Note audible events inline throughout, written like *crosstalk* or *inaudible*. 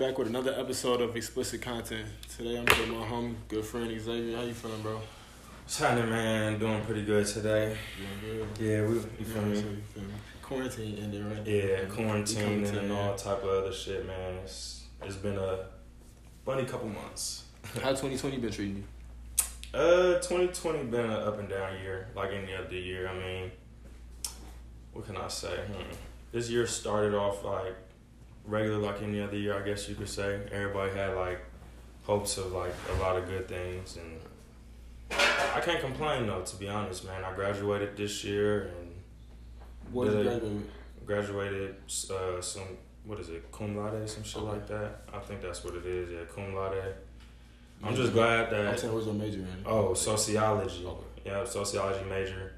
back with another episode of explicit content. Today I'm with my home, good friend Xavier. How you feeling, bro? What's happening, man? Doing pretty good today. Doing good. Yeah, we. You feel me? so you feel me? Quarantine ended, right? Yeah, quarantine and all type of other shit, man. It's, it's been a funny couple months. How *laughs* 2020 been treating you? Uh, 2020 been an up and down year, like any other year. I mean, what can I say? Hmm. This year started off like regular, like any other year, I guess you could say. Everybody had like hopes of like a lot of good things, and I can't complain though. To be honest, man, I graduated this year and What did graduate graduated uh, some what is it cum laude some shit like that i think that's what it is yeah cum laude i'm just glad I'm that saying, what's your major in? oh sociology Okay. yeah sociology major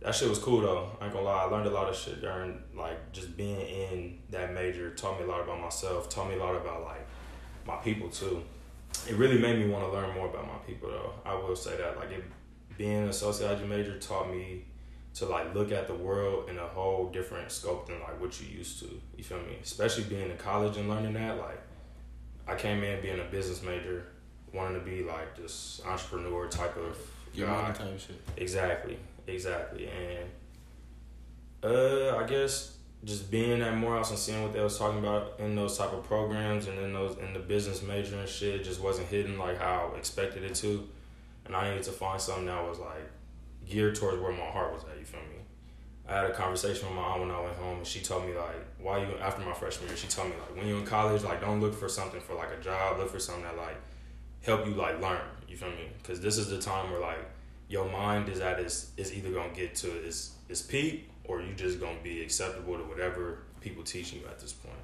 that shit was cool though i ain't gonna lie i learned a lot of shit during like just being in that major taught me a lot about myself taught me a lot about like my people too it really made me want to learn more about my people though i will say that like it, being a sociology major taught me to like look at the world in a whole different scope than like what you used to. You feel me? Especially being in college and learning that. Like I came in being a business major, wanting to be like this entrepreneur type of Your guy. money type shit. Exactly, exactly. And uh I guess just being at Morehouse and seeing what they was talking about in those type of programs and in those in the business major and shit just wasn't hitting like how I expected it to. And I needed to find something that was like geared towards where my heart was at, you feel me? I had a conversation with my mom when I went home and she told me like why you after my freshman year, she told me like when you're in college, like don't look for something for like a job, look for something that like help you like learn, you feel me? Cause this is the time where like your mind is at its is either gonna get to its its peak or you just gonna be acceptable to whatever people teaching you at this point.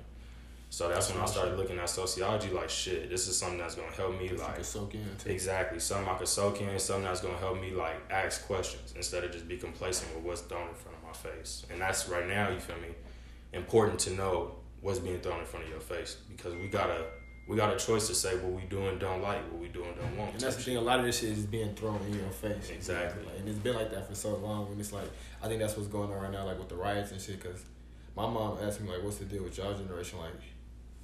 So that's when I started looking at sociology like shit, this is something that's gonna help me like soak in too. Exactly. Something I could soak in, something that's gonna help me like ask questions instead of just be complacent with what's thrown in front of my face. And that's right now, you feel me, important to know what's being thrown in front of your face because we got a we got a choice to say what we do and don't like, what we do and don't want. And that's the thing. A lot of this shit is being thrown in your face. Exactly. Like, and it's been like that for so long. And it's like I think that's what's going on right now, like with the riots and shit. Cause my mom asked me like, "What's the deal with y'all generation?" Like,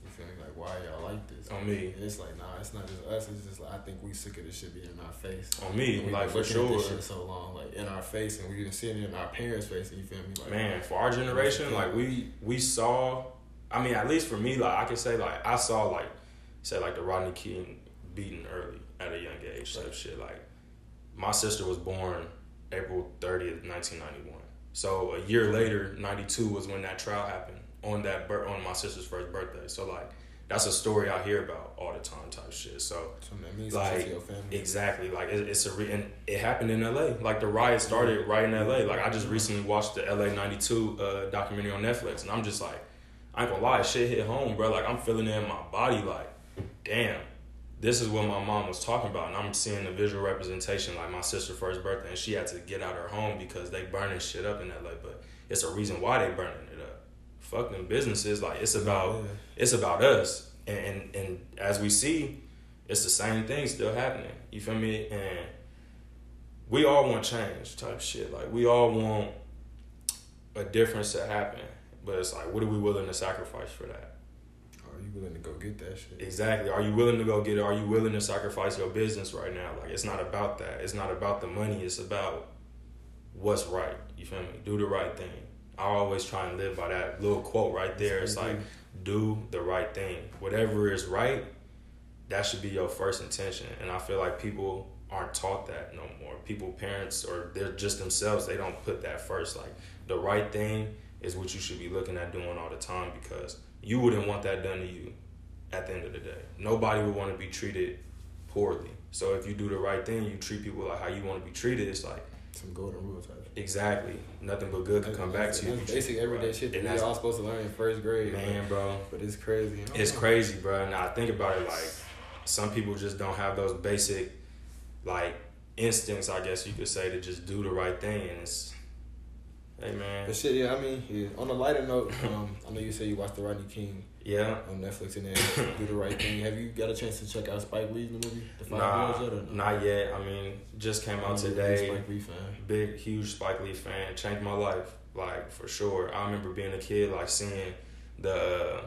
you feel me? Like, why y'all like this? On me. And it's like, nah, it's not just us. It's just like I think we sick of this shit being in our face. On me, like for sure. this shit so long, like in our face, and we even seeing it in our parents' face. And you feel me? Like, Man, for our generation, like we we saw I mean, at least for me, like I can say like I saw like say like the Rodney King beaten early at a young age type Right. shit. Like my sister was born April thirtieth, nineteen ninety one. So a year later, ninety two was when that trial happened on that bir- on my sister's first birthday. So like that's a story I hear about all the time type shit. So means Like. Exactly. Like it, it's a re- and it happened in L.A. Like the riot started right in L.A. Like I just recently watched the L.A. '92 uh, documentary on Netflix, and I'm just like, I ain't gonna lie, shit hit home, bro. Like I'm feeling it in my body. Like, damn, this is what my mom was talking about, and I'm seeing the visual representation. Like my sister's first birthday, and she had to get out her home because they burning shit up in that. L.A. But it's a reason why they burning it up. Fuck them businesses. Like it's about Yeah. it's about us. And, and and as we see, it's the same thing still happening. You feel me? And we all want change type shit. Like we all want a difference to happen. But it's like, what are we willing to sacrifice for that? Are you willing to go get that shit? Exactly. Are you willing to go get it? Are you willing to sacrifice your business right now? Like it's not about that. It's not about the money. It's about what's right. You feel me? Do the right thing. I always try and live by that little quote right there. It's like do the right thing. Whatever is right, that should be your first intention. And I feel like people aren't taught that no more. People, parents, or they're just themselves, they don't put that first. Like the right thing is what you should be looking at doing all the time because you wouldn't want that done to you at the end of the day. Nobody would want to be treated poorly. So if you do the right thing, you treat people like how you want to be treated, it's like Some golden rule type. exactly nothing but good can come back to you. That's basic everyday right. shit that we all supposed to learn in first grade. man, bro. But it's crazy. It's know. crazy, bro. Now I think about it like some people just don't have those basic like instincts, I guess you could say, to just do the right thing. And it's, hey man, But shit, yeah, I mean, yeah. on a lighter note, um, I know you say you watched the Rodney King yeah. on Netflix and then do the right thing. Have you got a chance to check out Spike Lee's movie, The Five Nah, Girls yet? Or no? not yet. I mean, just came out a big today. Spike Lee fan. Big, huge Spike Lee fan. Changed my life, like for sure. I remember being a kid, like seeing the uh,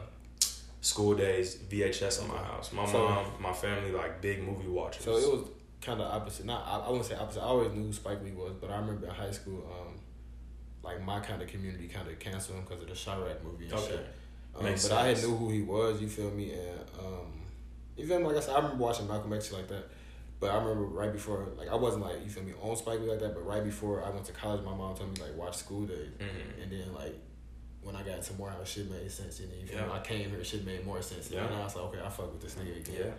School Daze VHS in my house. My So- mom, my family, like big movie watchers. So it was kind of opposite. Not I, I wouldn't say opposite. I always knew who Spike Lee was, but I remember in high school, um, like my kind of community kind of canceled him because of the Chi-Raq movie and okay. shit. Um, Makes but I had knew who he was. You feel me? And um, you feel me? Like I said, I remember watching Malcolm X like that. But I remember right before, like I wasn't like you feel me on Spike Lee like that. But right before I went to college, my mom told me like watch School Daze, Mhm. and then like when I got to Morehouse, shit made sense. And then you feel me? I came here, shit made more sense. And Yeah. then I was like, okay, I fuck with this nigga again. Yeah.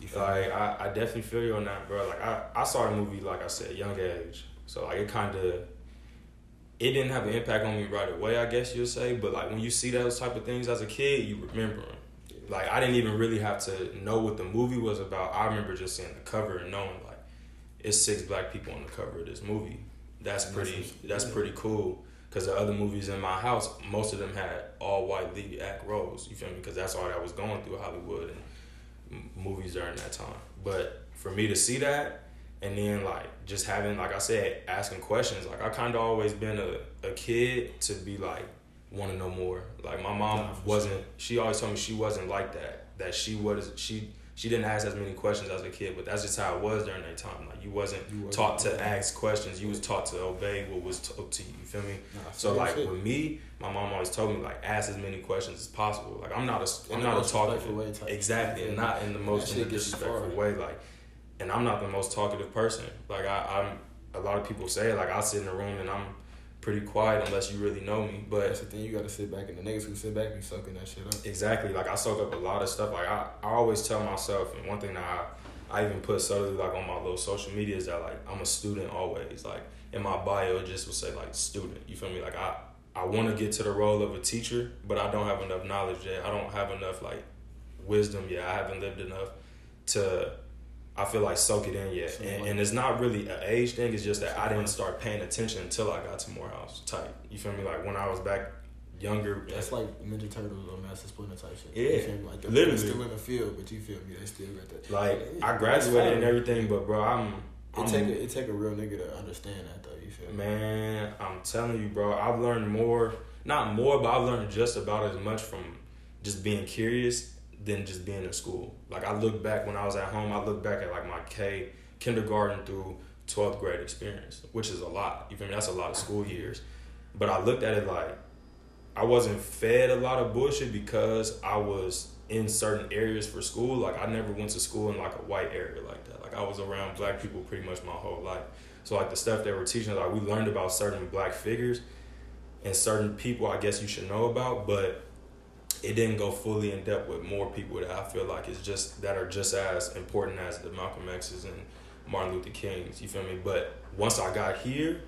You feel me? Like I, I definitely feel you on that, bro. Like I, I saw the movie like I said, young age. So like it kind of, it didn't have an impact on me right away, I guess you'll say. But like when you see those type of things as a kid, you remember them. Like I didn't even really have to know what the movie was about. I remember just seeing the cover and knowing like it's six black people on the cover of this movie. That's pretty. that's- pretty cool. Because the other movies in my house, most of them had all white lead act roles. You feel me? Because that's all that was going through Hollywood and movies during that time. But for me to see that, and then like just having, like I said, asking questions. Like I kind of always been a, a kid to be like want to know more. Like my mom for wasn't. She always told me she wasn't like that. That she was she she didn't ask as many questions as a kid. But that's just how it was during that time. Like you wasn't You taught to ask questions. You was taught to obey what was told to you. You feel me? Nah, So like shit. with me, my mom always told me like ask as many questions as possible. Like I'm not a I'm not a most respectful talkative way type. exactly, and not in the most in disrespectful way. Like, and I'm not the most talkative person. Like I, I'm a lot of people say like I sit in a room and I'm pretty quiet unless you really know me. But That's the thing. You got to sit back, and the niggas who sit back be sucking that shit up. Exactly. Like I soak up a lot of stuff. Like I, I always tell myself, and one thing that I, I even put subtly like on my little social media is that like I'm a student always. Like in my bio, it just will say like student. You feel me? Like I, I want to get to the role of a teacher, but I don't have enough knowledge yet. I don't have enough like wisdom yet. I haven't lived enough to. I feel like soak it in yet, and, and it's not really an age thing. It's just that I didn't start paying attention until I got to Morehouse type. You feel me? Like when I was back younger, That's like Ninja Turtles or Master Splinter type shit. Yeah, You me? Like, literally. still in the field, but you feel me? They still got that. Like It- I graduated and everything, but bro, I'm, It take a, it take a real nigga to understand that though. You feel me? man. I'm telling you, bro. I've learned more, not more, but I've learned just about as much from just being curious than just being in school. Like I look back when I was at home, I look back at like my K kindergarten through twelfth grade experience, which is a lot. You feel me? That's a lot of school years. But I looked at it like I wasn't fed a lot of bullshit because I was in certain areas for school. Like I never went to school in like a white area like that. Like I was around black people pretty much my whole life. So like the stuff they were teaching, like we learned about certain black figures and certain people I guess you should know about, but it didn't go fully in depth with more people that I feel like is just that are just as important as the Malcolm X's and Martin Luther King's. You feel me? But once I got here,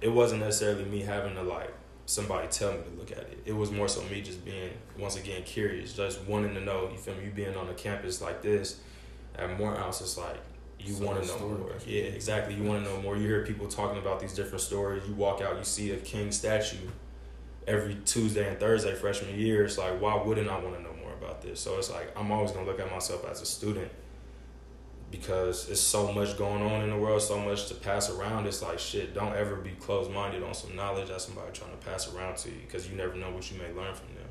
it wasn't necessarily me having to like somebody tell me to look at it. It was more so me just being once again curious, just wanting to know. You feel me? You being on a campus like this at Morehouse, it's like you So want to know story, more. Yeah, exactly. You want to know more. You hear people talking about these different stories. You walk out, you see a king statue every Tuesday and Thursday freshman year. It's like why wouldn't I want to know more about this? So it's like I'm always gonna look at myself as a student because it's so much going on in the world, so much to pass around. It's like shit. Don't ever be closed minded on some knowledge that somebody trying to pass around to you because you never know what you may learn from them.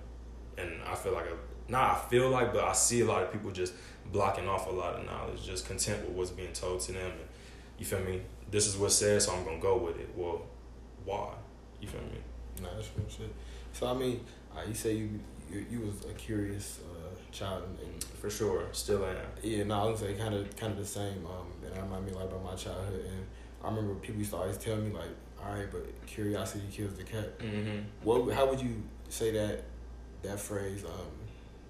And I feel like, a, nah, I feel like, but I see a lot of people just blocking off a lot of knowledge, just content with what's being told to them. And you feel me? This is what's said, so I'm gonna go with it. Well, why? You feel me? Nah, that's real shit. So I mean, uh, you say you, you you was a curious uh, child, and, and For sure, still am. yeah, no, I was say kind of kind of the same. Um, and that remind me like about my childhood, and I remember people used to always tell me like, all right, but curiosity kills the cat. Mm-hmm. What? How would you say that that phrase? Um,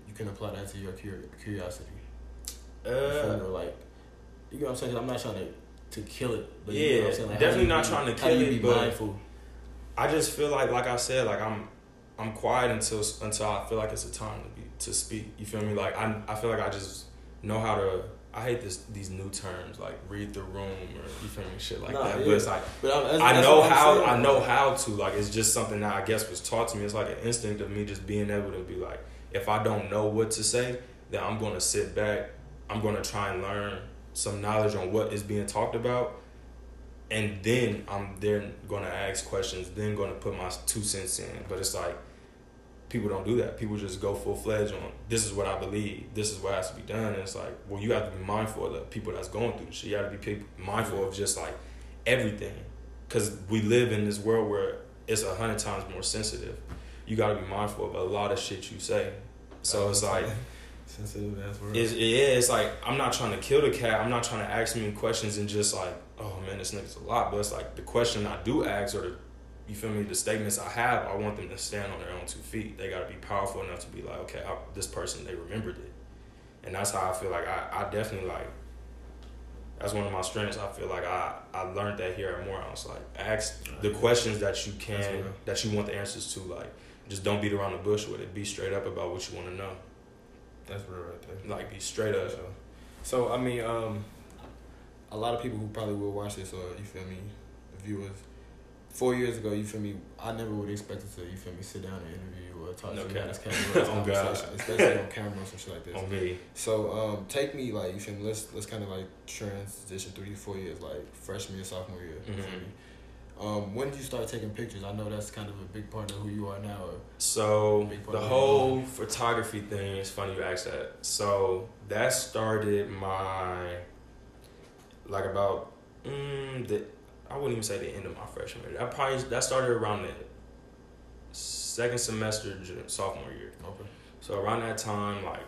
you can apply that to your cur- curiosity. You Uh? Or like, you know what I'm saying? I'm not trying to to kill it, but you Yeah, know what I'm saying? Like, definitely you not be- trying to kill you it, but- mindful. I just feel like, like I said, like I'm, I'm quiet until until I feel like it's a time to be to speak. You feel me? Like I, I feel like I just know how to. I hate this these new terms like read the room or you feel me shit like Nah, that. yeah. But it's like But that's, I that's know how saying. I know how to like it's just something that I guess was taught to me. It's like an instinct of me just being able to be like, if I don't know what to say, then I'm gonna sit back. I'm gonna try and learn some knowledge on what is being talked about, and then I'm then gonna ask questions. Then gonna put my two cents in. But it's like people don't do that. People just go full fledged on this is what I believe, this is what has to be done. And it's like, well, you have to be mindful of the people that's going through shit. You have to be mindful of just like everything, because we live in this world where it's a hundred times more sensitive. You got to be mindful of a lot of shit you say. So it's like. *laughs* Sensitive ass. It's, yeah, it's like I'm not trying to kill the cat. I'm not trying to ask me questions and just like, man, this nigga's a lot. But it's like the question I do ask or the you feel me? The statements I have, I want them to stand on their own two feet. They got to be powerful enough to be like, okay, I, this person, they remembered it. And that's how I feel like I, I definitely like, that's one of my strengths. I feel like I, I learned that here at Morehouse. Like, ask the questions that you can, that you want the answers to. Like, just don't beat around the bush with it. Be straight up about what you want to know. That's real right there. Like, be straight up. So, so I mean, um, a lot of people who probably will watch this, or you feel me, viewers, four years ago, you feel me, I never would expect to, you feel me, sit down and interview or talk No to you on this camera, *laughs* Oh, God. especially on camera or some shit like this. *laughs* On me. So, um, take me like you feel me. Let's let's kind of like transition three these four years, like freshman year, sophomore year. You feel Mhm. me? Um, when did you start taking pictures? I know that's kind of a big part of who you are now. So the whole photography thing is funny you asked that. So that started my like about mm, the I wouldn't even say the end of my freshman year. I probably that started around the second semester sophomore year. okay. So around that time, like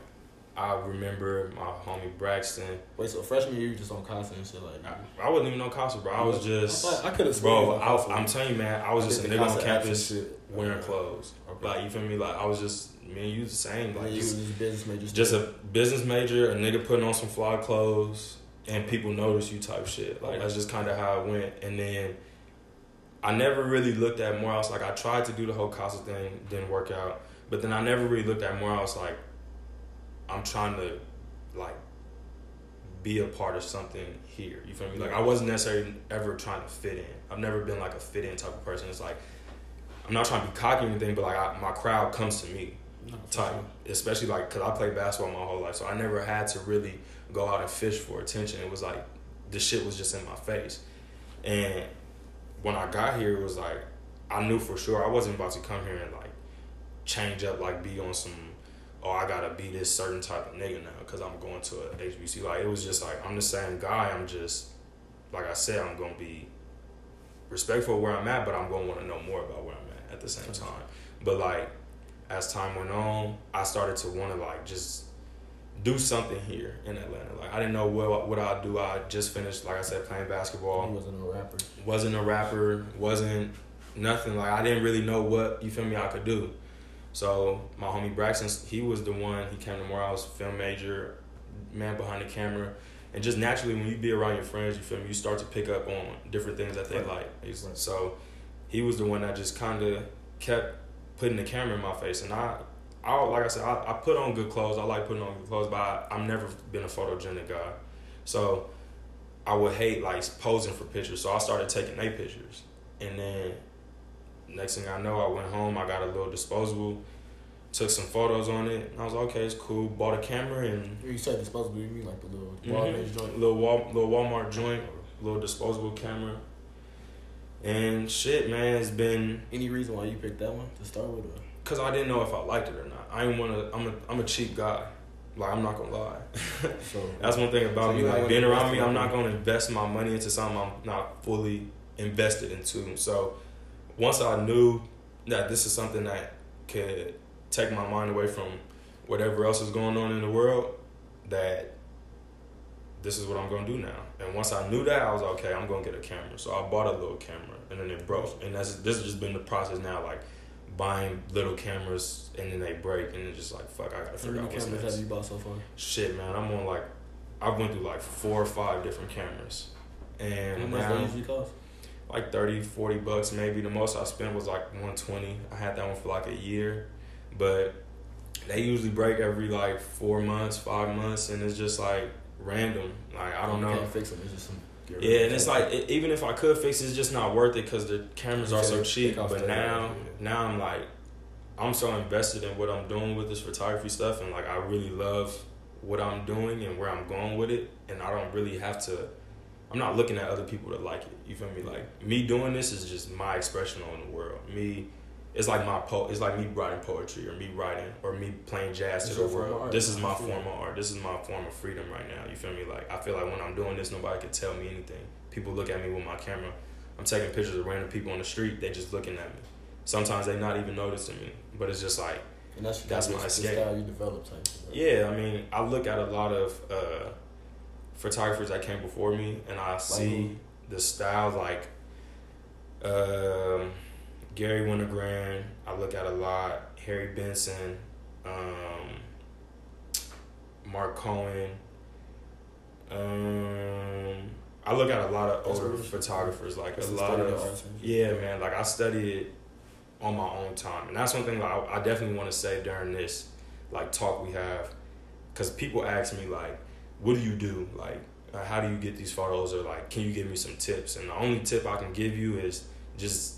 I remember my homie Braxton. Wait, so freshman year you just on Casa and shit like. I, I wasn't even on Casa, bro. I was just I, could have bro. I, I'm telling you, man. I was I just a nigga on campus wearing clothes. Okay. Like you feel me? Like I was just me and you the same. Like you just business major. just a business major, a nigga putting on some fly clothes, and people notice you type shit. Like that's just kind of how it went. And then I never really looked at Morehouse. Like I tried to do the whole Casa thing, didn't work out. But then I never really looked at Morehouse like I'm trying to like be a part of something here. You feel me? Like I wasn't necessarily ever trying to fit in. I've never been like a fit in type of person. It's like I'm not trying to be cocky or anything, but like I, my crowd comes to me No, type, sure. especially like because I played basketball my whole life, so I never had to really go out and fish for attention. It was like the shit was just in my face, and when I got here, it was like I knew for sure I wasn't about to come here and like change up, like be on some. Oh, I gotta be this certain type of nigga now because I'm going to a HBC. Like it was just like I'm the same guy. I'm just like I said, I'm gonna be respectful of where I'm at, but I'm gonna want to know more about where I'm at at the same time. But like as time went on, I started to want to like just do something here in Atlanta. Like I didn't know what what I'd do. I just finished, like I said, playing basketball. He wasn't a rapper. Wasn't a rapper. Wasn't nothing. Like I didn't really know what you feel me I could do. So my homie Braxton, he was the one. He came to Morehouse, film major, man behind the camera. And just naturally, when you be around your friends, you feel me, you start to pick up on different things that they Right. like. Right. So he was the one that just kind of kept putting the camera in my face. And I, I like I said, I, I put on good clothes. I like putting on good clothes, but I, I've never been a photogenic guy. So I would hate like posing for pictures. So I started taking their pictures. And then next thing I know, I went home. I got a little disposable, took some photos on it. And I was like, okay, it's cool. Bought a camera and You said disposable. You mean like the little Mhm. Joint? little Wal- little Walmart joint, little disposable camera. And shit, man, it's been Any reason why you picked that one to start with? Or? because I didn't know if I liked it or not. I didn't want to. I'm a I'm a cheap guy. Like I'm not gonna lie. *laughs* So That's one thing about So me. Like being around me, I'm not gonna invest my money into something I'm not fully invested into. So once I knew that this is something that could take my mind away from whatever else is going on in the world, that this is what I'm gonna do now. And once I knew that, I was like, okay, I'm gonna get a camera. So I bought a little camera, and then it broke. And that's this has just been the process now, like buying little cameras, and then they break, and it's just like, fuck, I gotta figure out what's cameras next. have you bought so far? Shit, man, I'm on like, I went through like four or five different cameras, and How much they usually cost? like 30 40 bucks maybe the most i spent was like 120 i had that one for like a year but they usually break every like four months five months and it's just like random like i don't you know Can't fix them. It's just some. Yeah and it's like e- even if i could fix it it's just not worth it because the cameras are so cheap. but now yeah. now i'm like i'm so invested in what i'm doing with this photography stuff and like i really love what i'm doing and where i'm going with it and i don't really have to i'm not looking at other people to like it. You feel me? Like me doing this is just my expression on the world. Me it's like my po it's like me writing poetry or me writing or me playing jazz It's to the your form of world. This is my form of art. This is my form of freedom right now. You feel me? Like I feel like when I'm doing this, nobody can tell me anything. People look at me with my camera. I'm taking pictures of random people on the street. They just looking at me. Sometimes they not even noticing me, but it's just like And that's That's my escape. style you develop type. right? yeah. I mean, I look at a lot of uh, photographers that came before me, and I see the style like um, Garry Winogrand. I look at a lot. Harry Benson, um, Mark Cohen. Um, I look at a lot of older photographers, like a lot of of yeah, man. Like I study it on my own time, and that's one thing like I, I definitely want to say during this like talk we have, because people ask me like, "What do you do? Like, how do you get these photos?" Or like, "Can you give me some tips?" And the only tip I can give you is just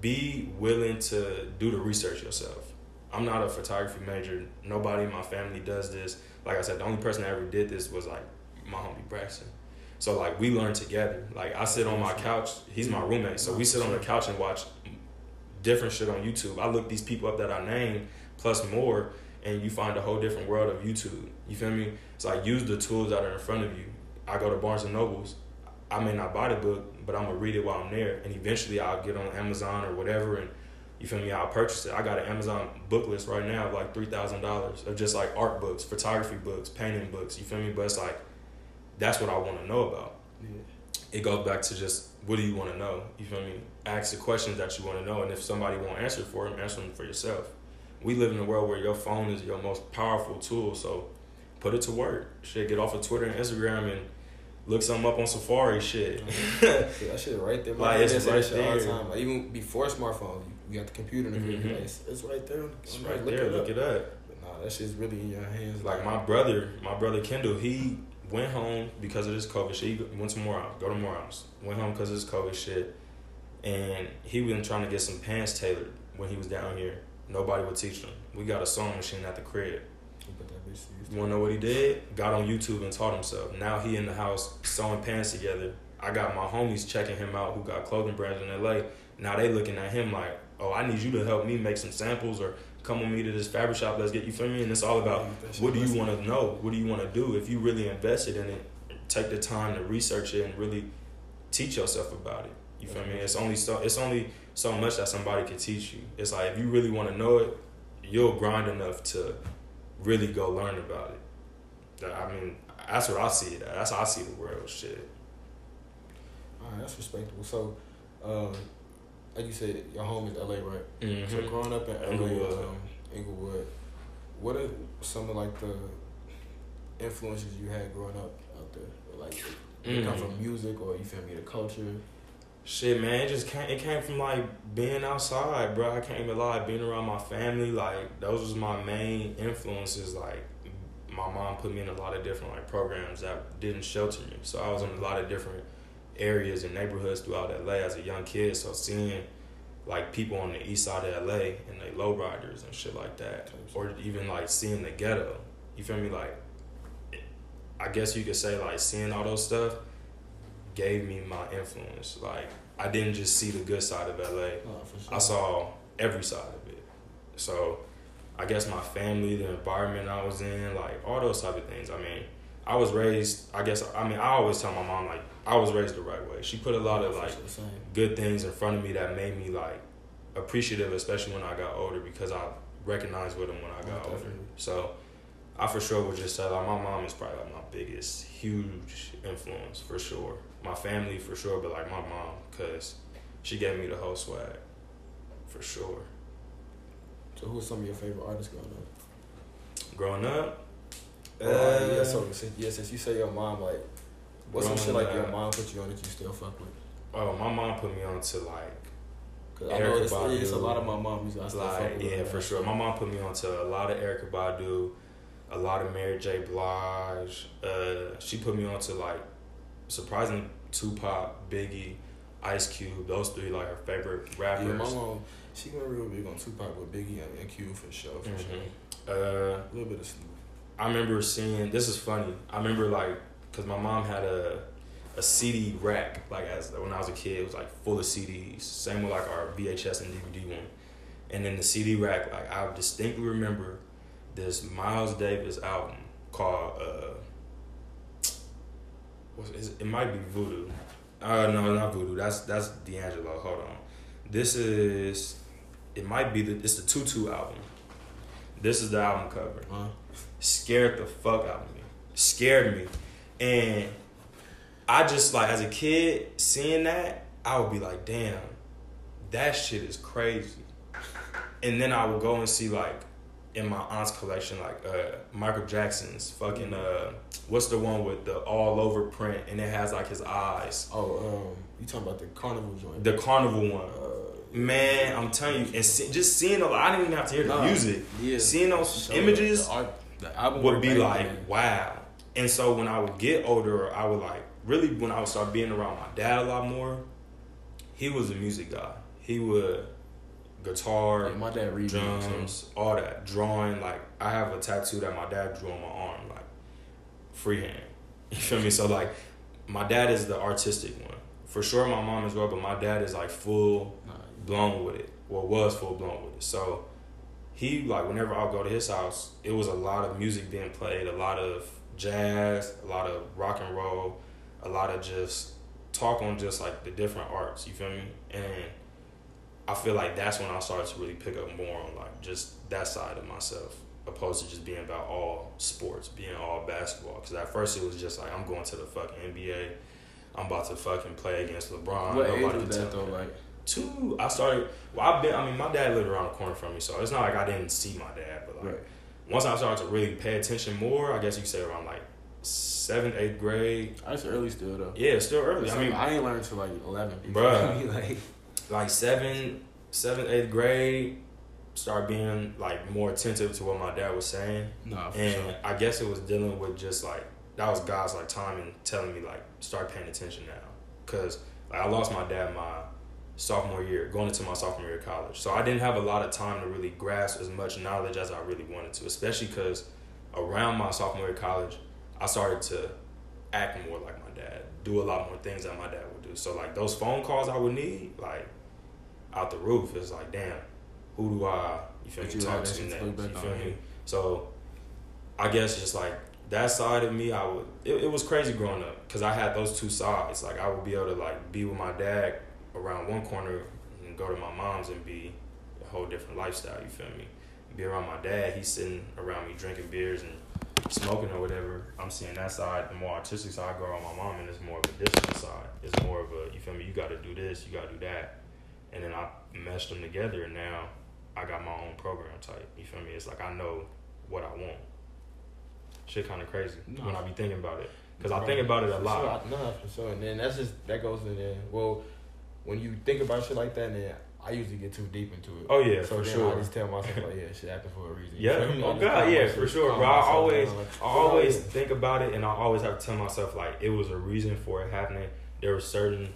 be willing to do the research yourself. I'm not a photography major. Nobody in my family does this. Like I said, the only person that ever did this was like my homie Braxton. So like we learn together. Like I sit on my couch. He's my roommate, so we sit on the couch and watch different shit on YouTube. I look these people up that I named plus more, and you find a whole different world of YouTube. You feel me? It's like use the tools that are in front of you. I go to Barnes and Nobles. I may not buy the book, but I'm gonna read it while I'm there, and eventually I'll get on Amazon or whatever, and you feel me? I'll purchase it. I got an Amazon book list right now of like three thousand dollars of just like art books, photography books, painting books. You feel me? But it's like that's what I want to know about. Yeah. It goes back to just what do you want to know? You feel me? Ask the questions that you want to know, and if somebody won't answer for them, answer them for yourself. We live in a world where your phone is your most powerful tool, so put it to work. Shit, get off of Twitter and Instagram and look something up on Safari. Shit. Yeah, *laughs* that shit right there. Like, My it's dad say that right there. all the time. Like even before smartphones, you, you got the computer in the crib. Mhm. Like, it's, it's right there. It's I'm right like, there. Look Look it it up. up. But nah, that shit's really in your hands. Like my brother, my brother Kendall, he went home because of this COVID shit. He went to Morehouse, go to Morehouse. Went home because of this COVID shit, and he been trying to get some pants tailored when he was down here. Nobody would teach him. We got a sewing machine at the crib. You put that bitch to use. You wanna know what he did? Got on YouTube and taught himself. Now he in the house sewing pants together. I got my homies checking him out who got clothing brands in LA. Now they looking at him like, oh, I need you to help me make some samples or come with me to this fabric shop. Let's get you feel me. And it's all about what do you want to know? What do you want to do? If you really invested in it, take the time to research it and really teach yourself about it. You feel me? It's only so it's only so much that somebody can teach you. It's like if you really want to know it, you'll grind enough to really go learn about it. I mean, that's what I see it. That's how I see the world. Shit. All right, that's respectable. So, um, like you said, your home is LA, right? So Mm-hmm. growing up in LA, Inglewood. um, Inglewood, what are some of like the influences you had growing up out there? Like, they come Mhm. from music or you feel me, the culture? Shit, man, it just came. It came from like being outside, bro. I can't even lie. Being around my family, like those was my main influences. Like my mom put me in a lot of different like programs that didn't shelter me, so I was in a lot of different areas and neighborhoods throughout LA as a young kid. So seeing like people on the east side of LA and they lowriders and shit like that, or even like seeing the ghetto. You feel me? Like, I guess you could say like seeing all those stuff gave me my influence. Like I didn't just see the good side of LA. Oh, sure. I saw every side of it. So I guess my family, the environment I was in, like all those type of things. I mean, I was raised. I guess I mean I always tell my mom like I was raised the right way. She put a lot of like good things in front of me that made me like appreciative, especially when I got older, because I recognized with them when I got Oh, older. So I for sure would just say like my mom is probably like my biggest, huge influence for sure. My family for sure, but like my mom, cause she gave me the whole swag, for sure. So, who are some of your favorite artists growing up? Growing up, yeah, uh, so since, yeah, since you say your mom, like, what's some shit like your mom put you on that you still fuck with? oh my mom put me on to like Cause I know it's, it's a lot of my moms I still fuck like with. yeah for sure. My mom put me on to a lot of Erykah Badu, a lot of Mary J. Blige. Uh, she put me on to like surprisingly Tupac, Biggie, Ice Cube. Those three like her favorite rappers. Yeah, my mom, she went real big on Tupac with Biggie and, and Q for sure, for Mhm. sure. Uh, A little bit of Snoop. I remember seeing. This is funny. I remember like because my mom had a a CD rack. Like as when I was a kid, it was like full of CDs. Same with like our VHS and DVD one. And then the CD rack, like I distinctly remember this Miles Davis album called uh, it, it might be Voodoo. Uh, no, not Voodoo. That's that's D'Angelo. Hold on. This is it might be the it's the Tutu album. This is the album cover. Uh, Scared the fuck out of me. Scared me. And I just like as a kid seeing that, I would be like, damn, that shit is crazy. And then I would go and see like in my aunt's collection, like uh Michael Jackson's fucking uh what's the one with the all over print and it has like his eyes. oh, um, you talking about the carnival joint? The carnival one. uh, Man, I'm telling you, and see, just seeing those, I didn't even have to hear the Nah, music. yeah. Seeing those So, images the, art, the would be like, then. wow. And so when I would get older, I would like really when I would start being around my dad a lot more. He was a music guy. He would guitar, Yeah, my dad reads drums, all that drawing. Like I have a tattoo that my dad drew on my arm, like freehand. *laughs* You feel me? So like, my dad is the artistic one for sure. My mom as well, but my dad is like full blown with it. Well, was full blown with it. So he like whenever I would go to his house, it was a lot of music being played, a lot of jazz, a lot of rock and roll, a lot of just talk on just like the different arts. You feel me? And I feel like that's when I started to really pick up more on like just that side of myself, opposed to just being about all sports, being all basketball. Because at first it was just like I'm going to the fucking NBA. I'm about to fucking play against LeBron. what age Nobody was can that though? me Like, two i started well i've been i mean my dad lived around the corner from me so it's not like i didn't see my dad but like right. once i started to really pay attention more i guess you could say around like seventh eighth grade That's early still though. yeah still early i mean I ain't learned till like eleven. feel *laughs* like like seven seventh eighth grade start being like more attentive to what my dad was saying. For and sure. i guess it was dealing with just like that was god's like timing telling me like start paying attention now. Because like i lost my dad my sophomore year going into my sophomore year of college. So i didn't have a lot of time to really grasp as much knowledge as i really wanted to especially because around my sophomore year of college i started to act more like my dad do a lot more things that my dad would do. So like those phone calls i would need like out the roof it's like damn who do i you feel me you talk to shit to now look back you feel me so I guess just like that side of me, I would. It, it was crazy growing up because I had those two sides. Like I would be able to like be with my dad around one corner and go to my mom's and be a whole different lifestyle. You feel me? Be around my dad. He's sitting around me drinking beers and smoking or whatever. I'm seeing that side. The more artistic side, I go around my mom and it's more of a discipline side. It's more of a you feel me? You got to do this. You got to do that. And then I meshed them together and now I got my own program type. You feel me? It's like I know what I want. Shit, kind of crazy No. when I be thinking about it, because I think about it a lot. Nah, for sure. And then that's just that goes in there. Well, when you think about shit like that, then I usually get too deep into it. Oh yeah, so for then sure. I just tell myself like, yeah, shit happened for a reason. Yeah. Oh God, yeah, for sure, bro. I always- like, I always think about it, and I always have to tell myself like it was a reason for it happening. There were certain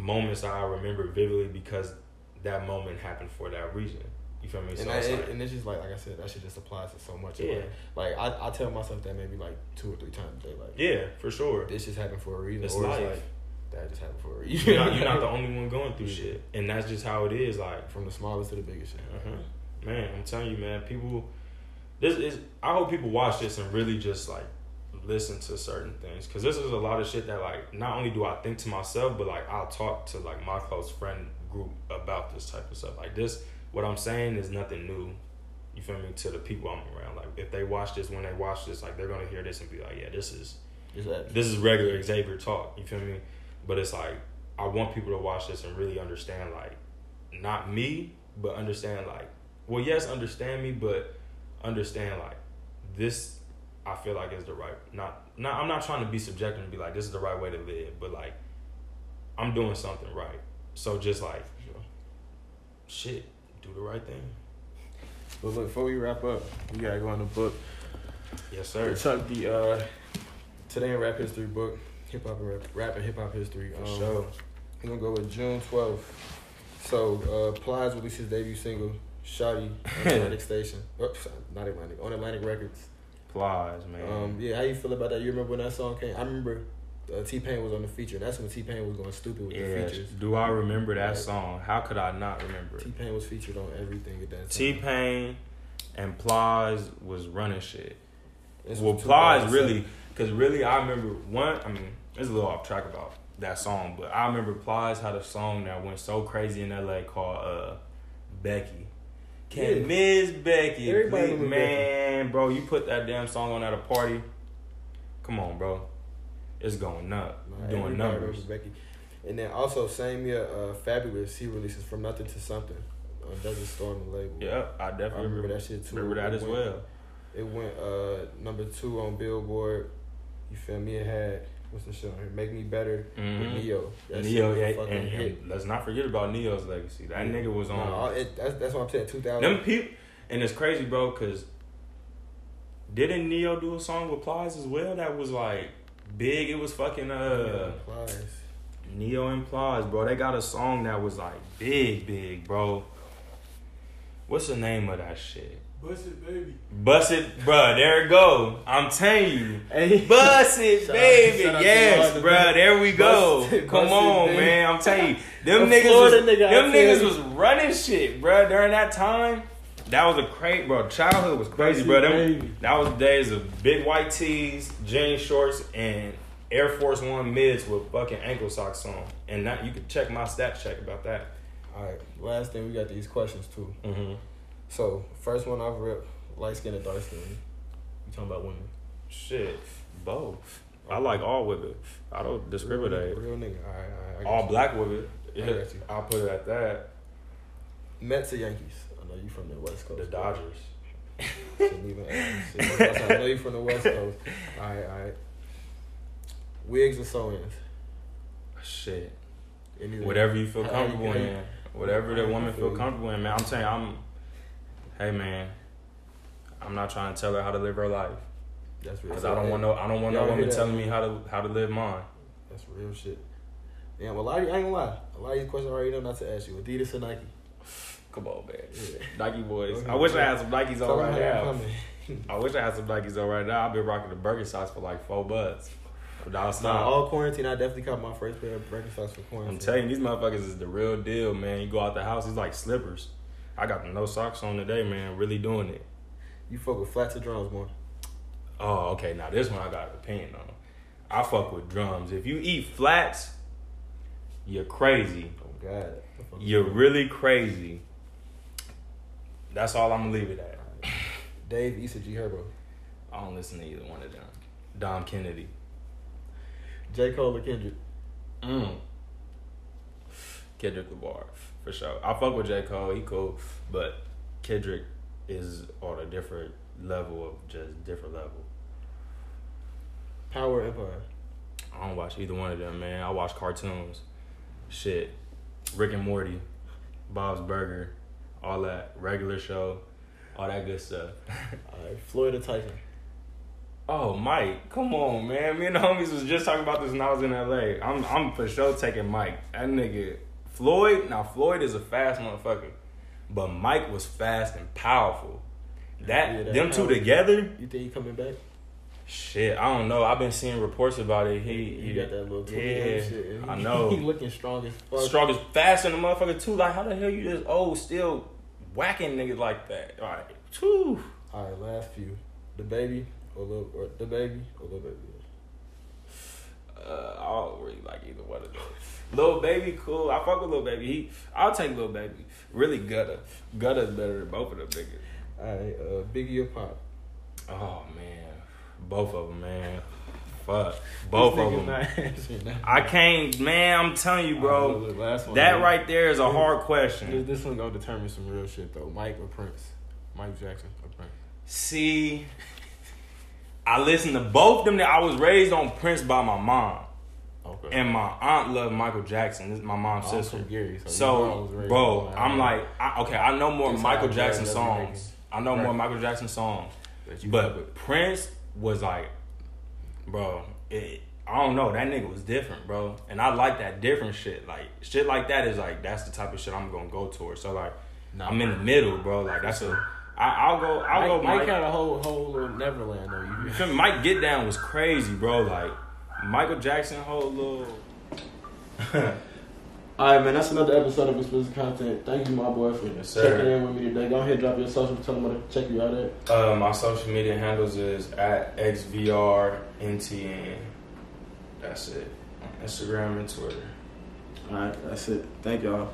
moments I remember vividly because that moment happened for that reason. You feel me? And, So that, it's it- like, and it's just like like I said, that shit just applies to so much. Yeah. Like, like I, I tell myself that maybe like two or three times a day. Like yeah, for sure. this just happened for a reason. It's or life. It's like, that just happened for a reason. You're not, you're not the *laughs* only one going through Yeah. shit, and that's just how it is. Like From the smallest to the biggest shit. Uh-huh. Man, I'm telling you, man, people. This is. I hope people watch this and really just like listen to certain things because this is a lot of shit that like not only do I think to myself, but like I'll talk to like my close friend group about this type of stuff. Like this, what I'm saying is nothing new. You feel me? To the people I'm around, like if they watch this, when they watch this, like they're gonna hear this and be like, yeah, this is that. this is regular Xavier talk. You feel me? But it's like I want people to watch this and really understand, like, not me, but understand, like, well, yes, understand me, but understand, like, this. I feel like is the right. Not, not. I'm not trying to be subjective and be like this is the right way to live, but like, I'm doing something right. So just like, shit, do the right thing. But look, before we wrap up, we gotta go on the book. Yes, sir. Chuck the uh, today in rap history book, hip hop and rap, rap and hip hop history. For Um, sure. We're gonna go with June twelfth. So uh, Plies released his debut single, "Shawty" on *laughs* Atlantic Station. Oops, not Atlantic, on Atlantic Records. Plies, man. Um, yeah, how you feel about that? You remember when that song came? I remember uh, T Pain was on the feature. That's when T Pain was going stupid with the features. Do I remember that song? How could I not remember T Pain was featured on everything at that time. T Pain and Plies was running shit. This well, Plies really, because really, I remember one. I mean, it's a little off track about that song, but I remember Plies had a song that went so crazy in LA called uh, Becky. Can Yeah. Miss Becky, Everybody please- remember man, bro, you put that damn song on at a party. Come on, bro, it's going up, Nah, doing numbers. Becky. And then also same year, uh, Fabolous he releases From Nothing to Something on Desert Storm the label. Yeah, I I definitely remember remember, that shit too. remember that It as went- well. It went uh number two on Billboard. You feel me? It had what's the show here? Make Me Better with Mhm. Ne-Yo. That Ne-Yo, yeah, fucking and, hit. and let's not forget about Ne-Yo's legacy. That nigga was on. Nah, it, that's, that's what I'm saying. Two thousand. Them people, and it's crazy, bro, because didn't Ne-Yo do a song with Plies as well? That was like big. It was fucking uh Ne-Yo and Plies, bro. They got a song that was like big, big, bro. What's the name of that shit? Bust it, baby. Bust it, bro. There it go. I'm telling you. Hey, Bust it, Shout baby. out yes, Lord, bro. There we go. Bust Come bust on, baby. man. I'm telling you, them A niggas, was, nigga, them niggas was running shit, bro. During that time, that was a crazy, bro. Childhood was crazy, bro. Them, that was the days of big white tees, jean shorts, and Air Force One mids with fucking ankle socks on. And that you could check my stat check about that. All right. Last thing we got these questions too. Mm-hmm. So first one I've ripped light skin and dark skin. You talking about women? Shit, both. I like all women. I don't discriminate. Real, real nigga. All right. All right I All you. black women. Yeah, I'll put it at that. Mets or Yankees? Know you from the West Coast. The Dodgers. *laughs* Shouldn't even ask. I know you from the West Coast. All right. All right. Wigs or sew-ins? Shit. Anything. Whatever you feel How comfortable you- in. Whatever the woman feel feel comfortable in, man. I'm saying I'm. Hey, man. I'm not trying to tell her how to live her life That's real. because I don't want no. I don't want no Y'all woman telling me how to how to live mine. That's real shit. Damn, a lot of, I ain't gonna lie. A lot of these questions I already know not to ask you. Adidas or Nike? Come on, man. Yeah. Nike boys. Okay. I wish I had some Nikes on right now. I wish I had some Nikes on right now. I've been rocking the Birkenstocks for like four bucks. Without Nah, all quarantine, I definitely caught my first pair of Birkenstocks for quarantine. I'm telling you, these motherfuckers is the real deal, man. You go out the house, it's like slippers. I got no socks on today, man. Really doing it. You fuck with flats or drums more? Oh, okay. Now this one I got an opinion on. I fuck with drums. If you eat flats, you're crazy. Oh God. I fuck with You're really crazy. That's all I'm gonna leave it at. *sighs* Dave or G Herbo? I don't listen to either one of them. Dom Kennedy. J Cole or Kendrick? Mm. Kendrick Lamar, for sure. I fuck with J. Cole, he cool, but Kendrick is on a different level of just different level. Power Empire? I don't watch either one of them, man. I watch cartoons. Shit. Rick and Morty, Bob's Burger, all that regular show, all that good stuff. *laughs* All right. Floyd or Tyson? oh, Mike, come on, man. Me and the homies was just talking about this when I was in LA. I'm I'm for sure taking Mike. That nigga Floyd, now Floyd is a fast motherfucker. But Mike was fast and powerful. That, Yeah, that them two together, You think he coming back? Shit, I don't know. I've been seeing reports about it. He, He, got that little yeah, shit. I *laughs* know. he looking strong as fuck. strong as fast in the motherfucker too. Like how the hell you just old still whacking niggas like that? All right, Whew. All right, last few. DaBaby or little or DaBaby or little baby. Uh, I don't really like either one of those. Little baby, cool. I fuck with little baby. He, I'll take little baby. Really gutter. Gutter's better than both of them niggas. All right, uh, Biggie or Pac? Oh man, both of them, man. Fuck, both of them. not *laughs* answering that. I can't, man. I'm telling you, bro. right, look, last one. That man. right there is a hard This, question. this one gonna determine some real shit though. Mike or Prince? Mike Jackson or Prince? See, I listened to both them. I was raised on Prince by my mom. Okay. And my aunt loved Michael Jackson. This is my mom's oh, I'm sister. Gary, so, So, you know I was raised bro. I'm like, I, okay, I know more This Michael Jackson songs. I know more Michael Jackson songs. that you fuck with. But Prince was like, bro, it, I don't know. That nigga was different, bro. And I like that different shit. Like, shit like that is like, that's the type of shit I'm gonna go towards. So, like, Nah, I'm in the middle, bro. Like, that's a, I, I'll go, I'll Mike, go Mike Mike. had a whole whole little Neverland though. You You feel me? Mike Get Down was crazy, bro. Like, Michael Jackson whole little. *laughs* *laughs* All right, man. That's another episode of explicit content. Thank you, my boy, for Yes, checking in with me today. Go ahead, drop your social. Tell them where to check you out at. Uh, my social media handles is at xvrntn. That's it. Instagram and Twitter. All right, that's it. Thank y'all.